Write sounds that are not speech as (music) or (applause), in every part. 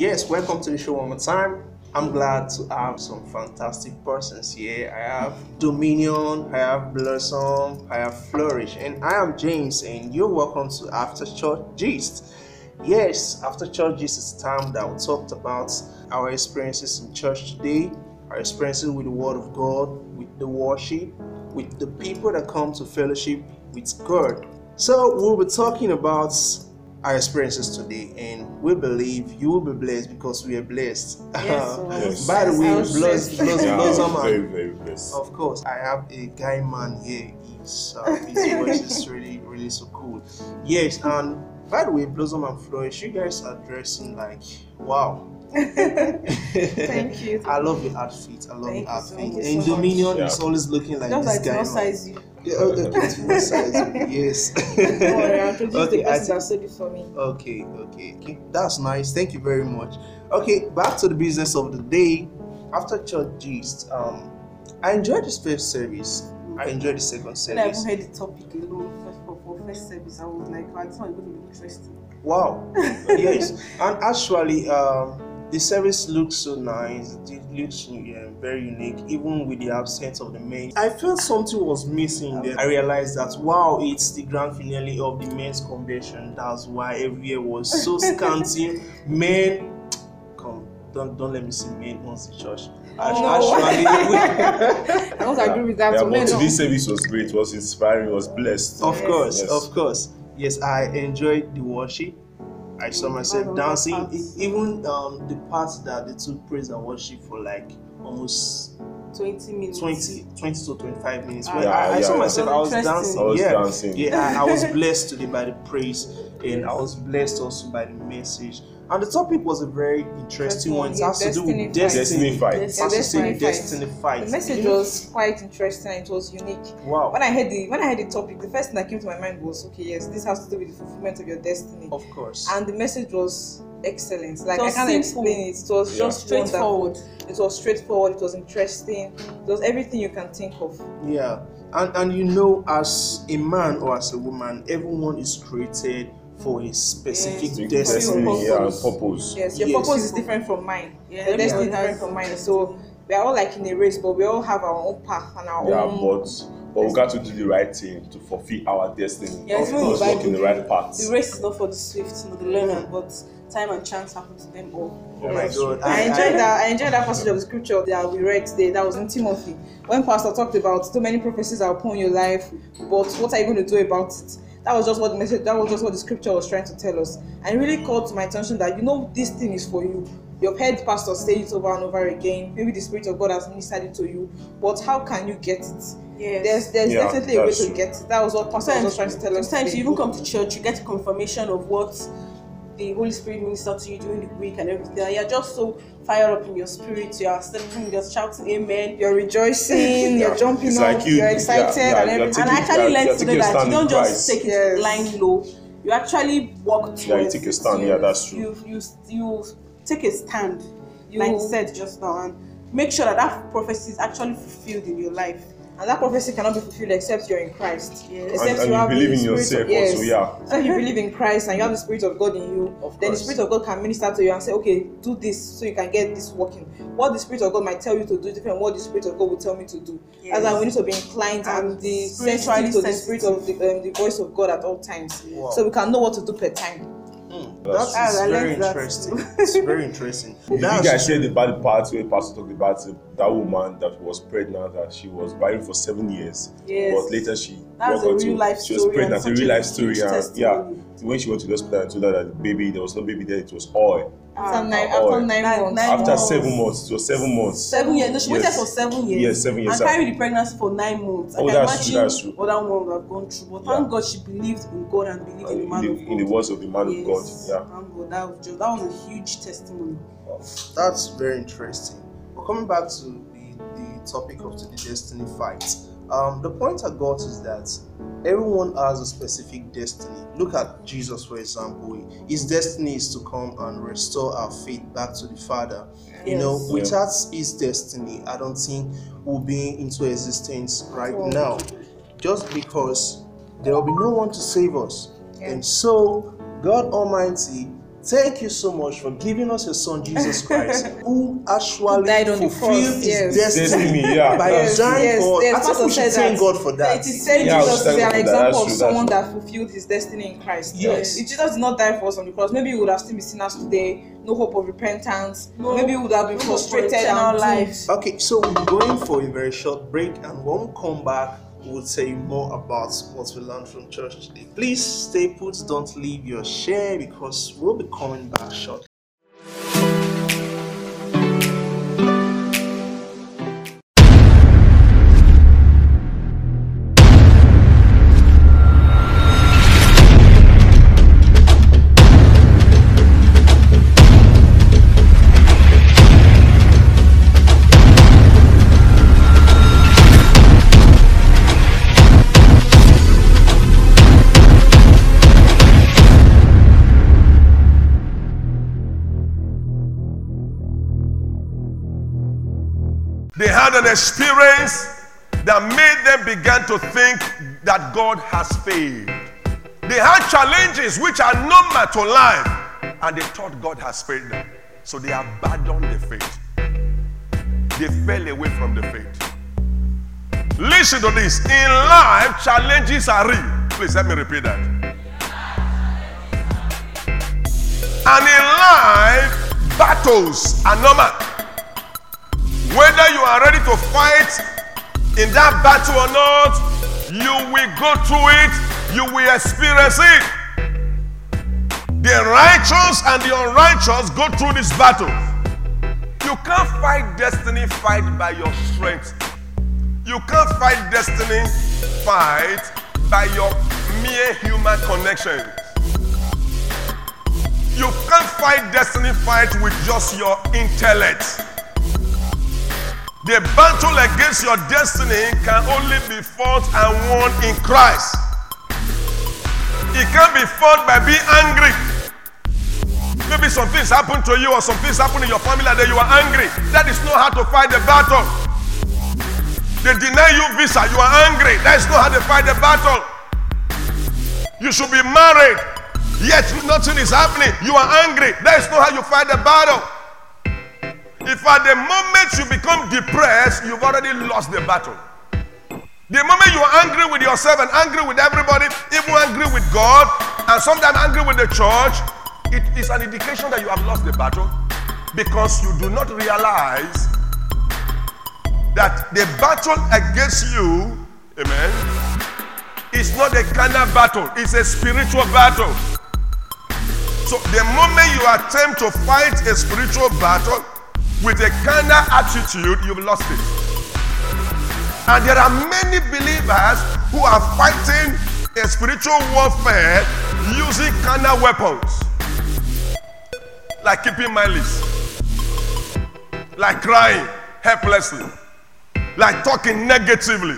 Yes, welcome to the show one more time. I'm glad to have some fantastic persons here. I have Dominion, I have Blossom, I have Flourish, and I am James, and you're welcome to After Church Gist. Yes, After Church Gist is time that we talked about our experiences in church today, our experiences with the Word of God, with the worship, with the people that come to fellowship with God. So we'll be talking about our experiences today, and we believe you will be blessed because we are blessed. Yes, (laughs) Yes. By the way, I Bless. Bless, Yeah, Blossom very, very blessed. of course, I have a guy man here. He's, uh, his voice is (laughs) really, really so cool. Yes, and by the way, Blossom and Flourish, you guys are dressing like wow. Thank you. I love your outfit. I love Thank your you so outfit. much. and so much. Dominion Yeah. is always looking like Just this like guy. to size you. Yeah, okay, okay, one size, yes. Worry, (laughs) Okay, I person see. it for me. Okay, okay, okay. That's nice. Thank you very much. Okay, back to the business of the day. After church gist, um, I enjoyed this first service. I enjoyed the second When I service. heard the topic alone first for, for first service, I was like, wow, this one is going to be interesting. Wow. (laughs) yes, and actually, um, the service looks so nice. It looks uh, very unique, even with the absence of the men. I felt something was missing. Then I realized that wow, it's the grand finale of the men's convention. That's why every everywhere was so (laughs) scanty. Men, come, don't don't let me see men once in church. No. Actually, (laughs) I don't agree with that. Yeah, so but men don't- today's service was great. It was inspiring. It was blessed. Of Yes. course, Yes. of course. Yes, I enjoyed the worship. I saw myself One dancing. Even um, the parts that they took praise and worship for like almost 20 minutes. 20, 20 to 25 minutes. Ah, Where yeah, I, I saw yeah. myself, I was dancing. I was yeah, dancing. yeah. I, I was (laughs) blessed today by the praise, and I was blessed also by the message. And the topic was a very interesting one. It Yeah, has to do with destiny destiny. Destiny fight. It has Destiny say fight. destiny fight. The message was quite interesting it was unique. wow. When I heard the when I heard the topic, the first thing that came to my mind was okay, yes, this has to do with the fulfillment of your destiny. Of course. And the message was excellent. Like I can't simple. explain it. It was Yeah. just Straightforward. wonderful. It was straightforward. It was interesting. It was everything you can think of. Yeah, and and you know, as a man or as a woman, everyone is created for a specific Yes, destiny. Destiny, yeah, Purpose. purpose. Yes, your Yes. purpose is different from mine. Yeah, Your destiny is different from mine. So we are all like in a race, but we all have our own path and our Yeah, own. but but we got to do the right thing to fulfill our destiny. Yeah, of it's even in course, the walk in the right path. The race is not for the swift, not the learner, but time and chance happen to them all. Oh my God! I enjoyed that. I enjoyed that passage of the scripture that uh, we read today. That was in Timothy. When Pastor talked about so many prophecies are upon your life, but what are you going to do about it? That was just what the message. That was just what the scripture was trying to tell us, and it really called to my attention that you know this thing is for you. You've heard pastors say it over and over again. Maybe the spirit of God has ministered it to you, but how can you get it? Yes. There's there's Yeah, definitely a way that's to true. get it. That was what Pastor was trying to tell us. sometimes today. you even come to church, you get a confirmation of what the Holy Spirit minister to you during the week and everything. And you're just so fired up in your spirit. You're stepping, you're shouting, Amen. You're rejoicing, (laughs) you're jumping It's up, like you- you're excited, yeah, and you're everything. and I actually yeah, learned you're to know taking a that you don't just Christ. take it Yes. lying low. You actually walk towards Yeah, you take a stand. You, Yeah, that's true. You you you take a stand, You- like you said just now, and make sure that that prophecy is actually fulfilled in your life. And that prophecy cannot be fulfilled except you're in Christ. Yes. Except And, and you have the believe in yourself of, yes. also, yeah. So you believe in Christ and you have the Spirit of God in you, Of then the. Spirit of God can minister to you and say, okay, do this so you can get this working. What the Spirit of God might tell you to do is different what the Spirit of God will tell me to do. Yes. That's why we need to be inclined and, And spiritually sensitive to the Spirit of the, um, the voice of God at all times. Wow. So we can know what to do per time. That's ah, that is very like that interesting. (laughs) it's very interesting. Did you That's guys said about the part where Pastor talked about that woman that was pregnant that she was barren for seven years, Yes. but later she That's a out to- life She was story pregnant, and a real life story, and yeah. When she went to the hospital and told her that the baby there was no baby there, it was oil. After Ah, nine, oh, after nine, nine- months. nine After months. seven months, it was seven months. Seven years. No, she waited Yes. for seven years. Yes, seven years. And carried the pregnancy for nine months. Oh, I can that's true, that's true. what that woman would have gone through. But Yeah. thank God she believed in God and believed in the man in, of the, God. in the words of the man of God. Yes, Yeah. Thank God. That was just that was a huge testimony. That's very interesting. But coming back to the, the topic of the destiny fight, um, the point I got is that everyone has a specific destiny. Look at Jesus, for example. His destiny is to come and restore our faith back to the Father. You know, Yes. without his destiny, I don't think we'll be into existence right Oh. now. Just because there will be no one to save us. Yeah. And so, God Almighty thank you so much for giving us your son Jesus Christ, (laughs) who actually Died on the fulfilled cross, his yes. destiny Destiny, yeah. by Yes, dying yes, for. yes, I think we should thank that. God for that. It is said Yeah, Jesus is an that. example That's of true, someone that's that fulfilled his destiny in Christ. Yes. If Jesus did not die for us on the cross, maybe we would have still been sinners today, no hope of repentance. No maybe we would have been for frustrated and life. life. Okay, so we're going for a very short break, and when we come back, we'll tell you more about what we learned from church today. Please stay put, don't leave your share because we'll be coming back shortly. They had an experience that made them begin to think that God has failed. They had challenges which are normal to life, and they thought God has failed them. So they abandoned the faith. They fell away from the faith. Listen to this. In life, challenges are real. Please let me repeat that. And in life, battles are normal. Whether you are ready to fight in that battle or not, you will go through it, you will experience it. The righteous and the unrighteous go through this battle. You can't fight destiny fight by your strength. You can't fight destiny fight by your mere human connections. You can't fight destiny fight with just your intellect. The battle against your destiny can only be fought and won in Christ. It can't be fought by being angry. Maybe some things happen to you or some things happen in your family and then you are angry. That is not how to fight the battle. They deny you visa, you are angry. That is not how to fight the battle. You should be married, yet nothing is happening. You are angry. That is not how you fight the battle. If at the moment you become depressed, you've already lost the battle. The moment you are angry with yourself and angry with everybody, even angry with God, and sometimes angry with the church, it is an indication that you have lost the battle because you do not realize that the battle against you, amen, is not a carnal battle, it's a spiritual battle. So the moment you attempt to fight a spiritual battle, with a carnal attitude, you've lost it. And there are many believers who are fighting a spiritual warfare using carnal weapons, like keeping malice, like crying helplessly, like talking negatively.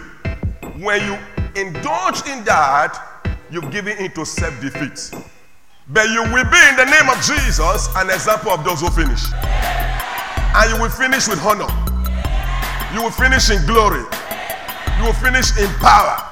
When you indulge in that, you've given into self defeat. But you will be, in the name of Jesus, an example of those who finish and you will finish with honor. You will finish in glory. You will finish in power.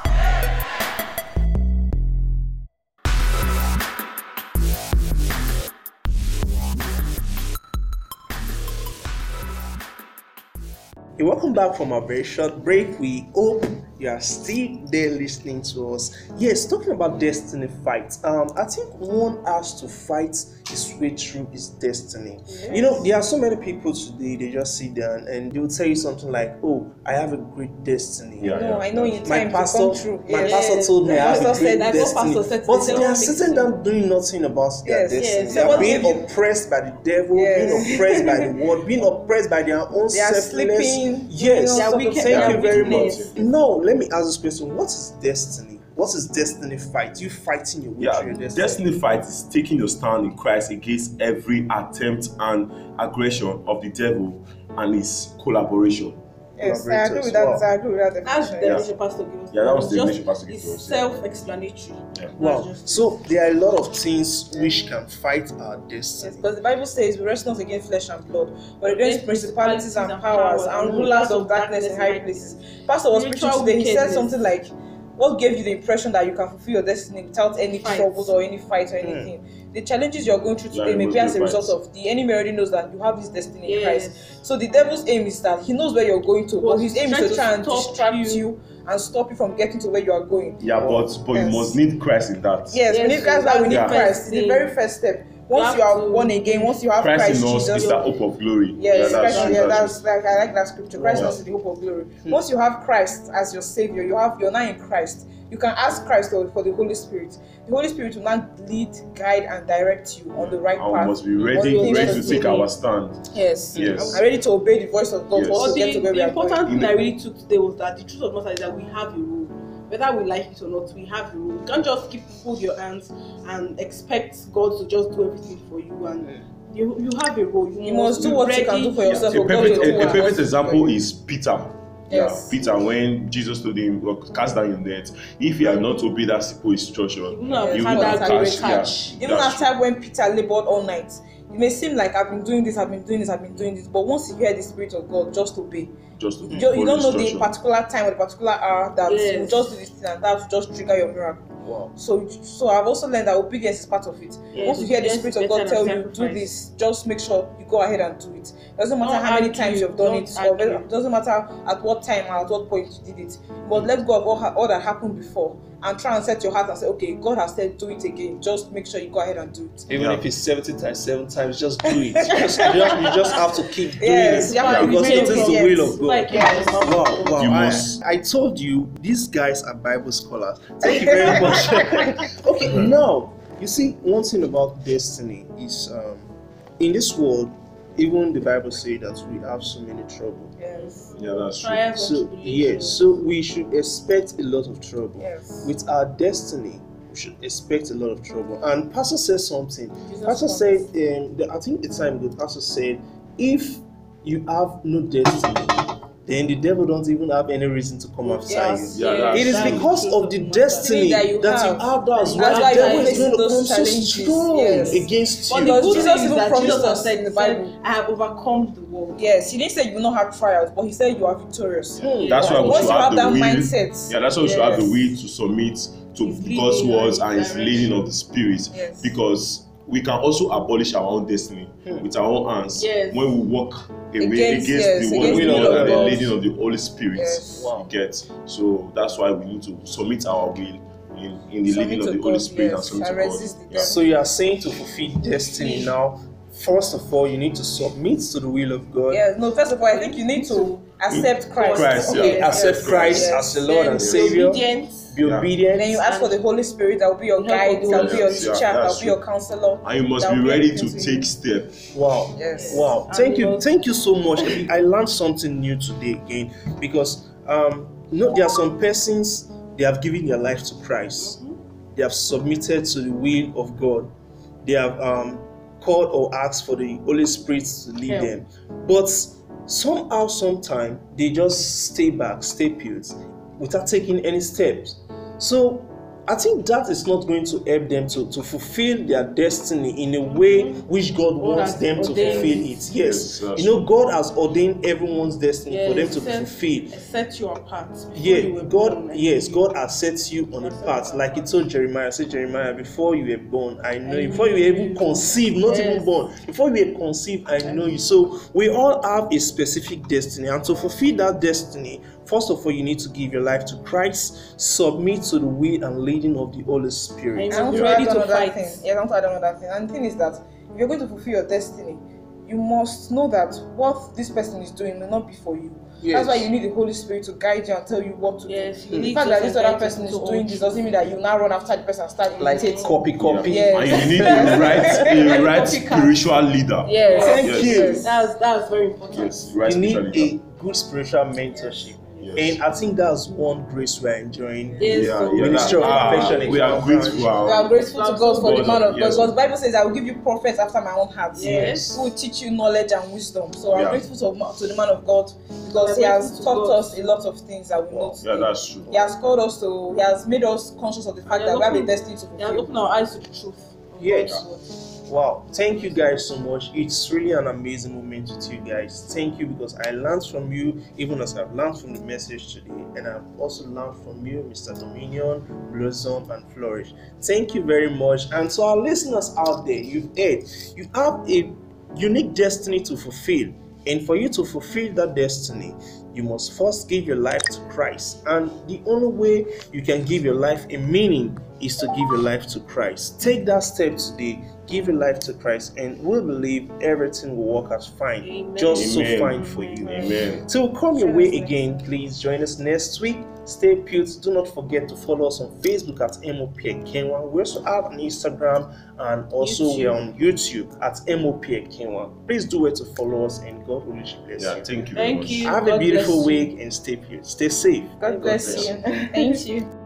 Hey, welcome back from our very short break. We hope you are still there listening to us. Yes, talking about destiny fight. Um, I think one has to fight his way through his destiny. You know, there are so many people today. They just sit down and they will tell you something like, "Oh, I have a great destiny." Yeah, No, yeah. I know you my time to pastor, come my Yes. pastor told me I have a Pastor great said, destiny, pastor said, but they they are sitting down doing nothing about their Yes, destiny. yes. They So are what being you- oppressed by the devil, Yes. being oppressed by the (laughs) world, being oppressed by their own They are sleeping, Yes, you know, thank you very much. No, let me ask this question: What is destiny? What is destiny fight? You fighting your way Yeah, through your destiny. destiny fight is taking your stand in Christ against every attempt and aggression of the devil and his collaboration. Yes, I agree with that. Wow. I agree with that That's the definition. definition Pastor gives. us. Yeah, that was the It's definition Pastor gives It's us, yeah. self-explanatory. Yeah. Wow. Just- So there are a lot of things which can fight our destiny. Yes, because the Bible says we wrestle not against flesh and blood, but against principalities and powers and rulers of darkness in high places. Pastor was preaching today. He said something like, "What gave you the impression that you can fulfill your destiny without any Fight. troubles or any fight or hmm. anything?" The challenges you're going through today it may be be as a result right. of the enemy already knows that you have this destiny in Christ. So the devil's aim is that he knows where you're going to, but But his aim is to to try and stop distract you. you. and stop you from getting to where you are going. Yeah, but but Yes. you must need Christ in that. Yes, we need Christ. so That we need that's the Christ. first It's the very first step. Once have you are born again, once you have Christ, Christ, in us Jesus, is the hope of glory. Yes, yeah, Christ, that's, yeah, that's, that's like I like that scripture. Christ Yeah. is the hope of glory. Once you have Christ as your savior, you have you're now in Christ. You can ask Christ for for the Holy Spirit. The Holy Spirit will now lead, guide, and direct you on the right and we path. must be On ready, ready to take our stand. Yes. Yes. I'm ready to obey the voice of God Yes. for us But to the, get to where we the are going. important thing I really took today was that the truth of the matter is that we have a role. Whether we like it or not, we have a role. You can't just keep fold your hands and expect God to just do everything for you. And you, you have a role. You, You must do be what you can do for Yeah, yourself. a perfect, a, a perfect wants to do for example is Peter. Yes. Yeah, Peter, when Jesus told him, "Look, cast down your net, if he had not obeyed that simple instruction, You you would have catch. catch. Yeah, Even after when Peter labored all night, it may seem like I've been doing this, I've been doing this, I've been doing this, but once you hear the Spirit of God, just obey. just to You, don't- you don't know the particular time or the particular hour that Yes. you just do this thing and that will just trigger your miracle. Wow. So, so I've also learned that obedience is part of it. Yes, Once you hear the obedience Spirit of God tell you do this, just make sure you go ahead and do it. Doesn't matter Don't how many times you've done don't it, or whether- doesn't matter at what time or at what point you did it. But let go of all, all that happened before and try and set your heart and say, okay, God has said do it again. Just make sure you go ahead and do it. Even Yeah. if it's 70 times, 7 times, just do it. (laughs) just, you, just, you just have to keep doing Yes, it. you have to because remain it is the obedient. will of God. Like, Yes. Wow, wow. You I, must- I told you these guys are Bible scholars. Thank you very (laughs) much. (laughs) okay, now you see one thing about destiny is um, in this world, even the Bible say that we have so many trouble. Yes. Yeah, that's true. So and yes, tribulations. so we should expect a lot of trouble. Yes. With our destiny, we should expect a lot of trouble. And Pastor said something. Jesus Pastor promised. said, um, the, I think the time ago, Pastor said, if you have no destiny, then the devil don't even have any reason to come after Yes. you. Yeah, It is because the of the the destiny That that you you have. have. That's why the devil you're is going to come so challenges. strong Yes. against But you. the Because good Jesus even promised us said, in the Bible. I have overcome the world. Yes, he didn't say you will not have trials, but he said you are victorious. Hmm. That's why we should have have the that will. mindset, Yeah, that's why we should have the will to submit to God's words and His leading of the Spirit. Yes. Because we can also abolish our own destiny Hmm. with our own hands Yes. when we walk away Against- against, yes, the against word the of will God and the leading of the Holy Spirit. Yes. Wow. You get so that's why we need to submit our will in, in the Submit leading to of the Holy God, Spirit and yes, submit and to God. resist the Yeah. devil. So you are saying to fulfill destiny now, first of all, you need to submit to the will of God. Yes, no, first of all, I think you need to accept Christ. Christ, yeah. Okay, Yes, accept yes, Christ yes. as the Lord Then and be Savior. obedient. Be Yeah. obedient. Then you ask for the Holy Spirit that will be your guide, of the that will be your teacher, Spirit. Yeah, that will be your counselor. And you must be will be ready to take you. step. Wow. Yes. Wow. And Thank you you. Thank you so much. I learned something new today again because um you know there are some persons they have given their life to Christ. They have submitted to the will of God. They have um called or asked for the Holy Spirit to lead Yeah. them. But somehow, sometime they just stay back, stay put without taking any steps. So I think that is not going to help them to, to fulfill their destiny in a way which God wants them to fulfill it. it. Yes. You know, God has ordained everyone's destiny for them to set- fulfill. Set you apart. Yeah, born, God, yes, God has set you on a path. Like He told Jeremiah, say Jeremiah, before you were born, I know I you. Before you were even conceived, not even born, before you were conceived, I know you. So we all have a specific destiny, and to fulfill that destiny, first of all, you need to give your life to Christ, submit to the will and leading of the Holy Spirit. And I want ready to fight. thing. Yeah, I want to add another thing. And the thing is that if you're going to fulfill your destiny, you must know that what this person is doing may not be for you. Yes. That's why you need the Holy Spirit to guide you and tell you what to Yes, do. you hmm. The need fact that this other person is doing this doesn't mean that you now run after the person and start Like imitating. copy, copy. Yeah. And you need a right, (laughs) a right spiritual leader. Yes. Thank Yes. you. That's that's very important. Yes, right You need leader. a good spiritual mentorship. Yes. And I think that's one grace we're enjoying. Yes, yeah, so yeah, Ministry that- of ah, Perfection we are is grateful. We are grateful to God for the man of God. Because the Bible says, I will give you prophets after my own heart. Yes. Who will teach you knowledge and wisdom. So I'm grateful to, to the man of God because he has taught God. us a lot of things that we Wow. know Yeah, today. that's true. He has called us to, he has made us conscious of the fact He that we have a opened- destiny to They have fulfill. opened our eyes to the truth. of Yes. Wow, thank you guys so much. It's really an amazing moment with you guys. Thank you because I learned from you, even as I've learned from the message today, and I've also learned from you, Mr. Dominion, Blossom, and Flourish. Thank you very much. And to our listeners out there, you've heard, you have a unique destiny to fulfill. And for you to fulfill that destiny, you must first give your life to Christ. And the only way you can give your life a meaning is to give your life to Christ. Take that step today, give your life to Christ, and we'll believe everything will work out fine, Amen. just Amen. so fine for you. Amen. Till come your way again, please join us next week. Stay put. Do not forget to follow us on Facebook at MOP Kenwa. We also have an Instagram and also we are on YouTube at MOP Kenwa. Please do it to follow us and God will richly bless Yeah, you. thank you very Thank much. you. Have a beautiful week and stay pure. Stay safe. God bless bless you. (laughs) Thank you.